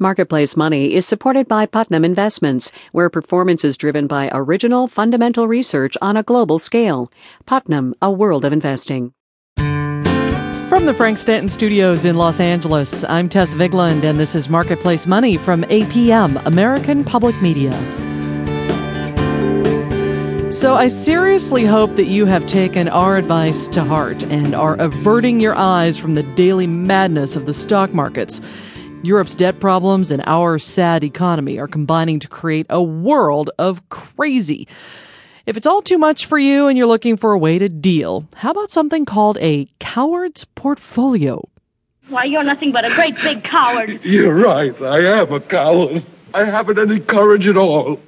Marketplace Money is supported by Putnam Investments, where performance is driven by original fundamental research on a global scale. Putnam, a world of investing. From the Frank Stanton Studios in Los Angeles, I'm Tess Vigland, and this is Marketplace Money from APM, American Public Media. So, I seriously hope that you have taken our advice to heart and are averting your eyes from the daily madness of the stock markets. Europe's debt problems and our sad economy are combining to create a world of crazy. If it's all too much for you and you're looking for a way to deal, how about something called a coward's portfolio? Why, you're nothing but a great big coward. You're right. I am a coward. I haven't any courage at all.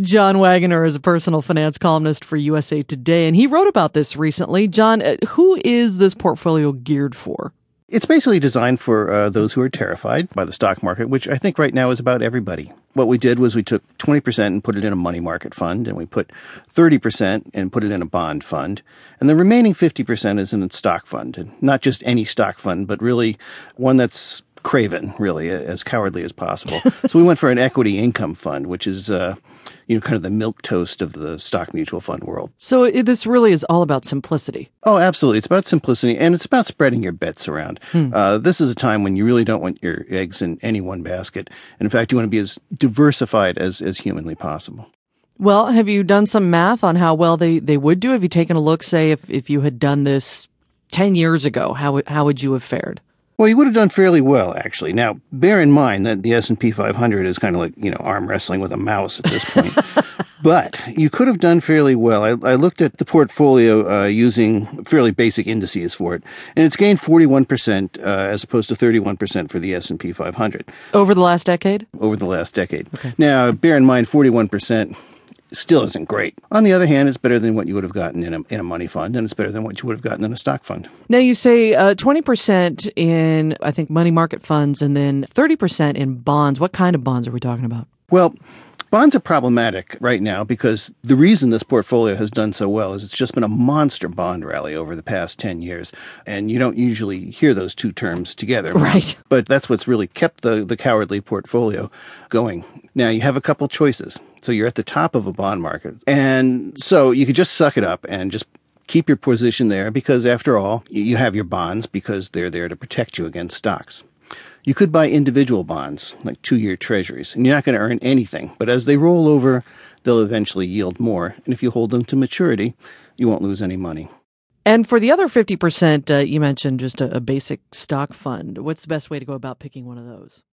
John Waggoner is a personal finance columnist for USA Today, and he wrote about this recently. John, uh, who is this portfolio geared for? It's basically designed for uh, those who are terrified by the stock market, which I think right now is about everybody. What we did was we took 20% and put it in a money market fund, and we put 30% and put it in a bond fund, and the remaining 50% is in a stock fund. And not just any stock fund, but really one that's craven, really, as cowardly as possible. so we went for an equity income fund, which is, uh, you know, kind of the milk toast of the stock mutual fund world. So it, this really is all about simplicity. Oh, absolutely. It's about simplicity and it's about spreading your bets around. Hmm. Uh, this is a time when you really don't want your eggs in any one basket. And in fact, you want to be as diversified as, as humanly possible. Well, have you done some math on how well they, they would do? Have you taken a look, say, if, if you had done this 10 years ago, how, how would you have fared? Well, you would have done fairly well, actually. Now, bear in mind that the S&P 500 is kind of like, you know, arm wrestling with a mouse at this point. but you could have done fairly well. I, I looked at the portfolio uh, using fairly basic indices for it, and it's gained 41% uh, as opposed to 31% for the S&P 500. Over the last decade? Over the last decade. Okay. Now, bear in mind, 41% still isn't great. On the other hand, it's better than what you would have gotten in a, in a money fund, and it's better than what you would have gotten in a stock fund. Now, you say uh, 20% in, I think, money market funds and then 30% in bonds. What kind of bonds are we talking about? Well, bonds are problematic right now because the reason this portfolio has done so well is it's just been a monster bond rally over the past 10 years. And you don't usually hear those two terms together. Right. But that's what's really kept the, the cowardly portfolio going. Now, you have a couple choices. So you're at the top of a bond market. And so you could just suck it up and just keep your position there because, after all, you have your bonds because they're there to protect you against stocks. You could buy individual bonds, like two year treasuries, and you're not going to earn anything. But as they roll over, they'll eventually yield more. And if you hold them to maturity, you won't lose any money. And for the other 50%, uh, you mentioned just a, a basic stock fund. What's the best way to go about picking one of those?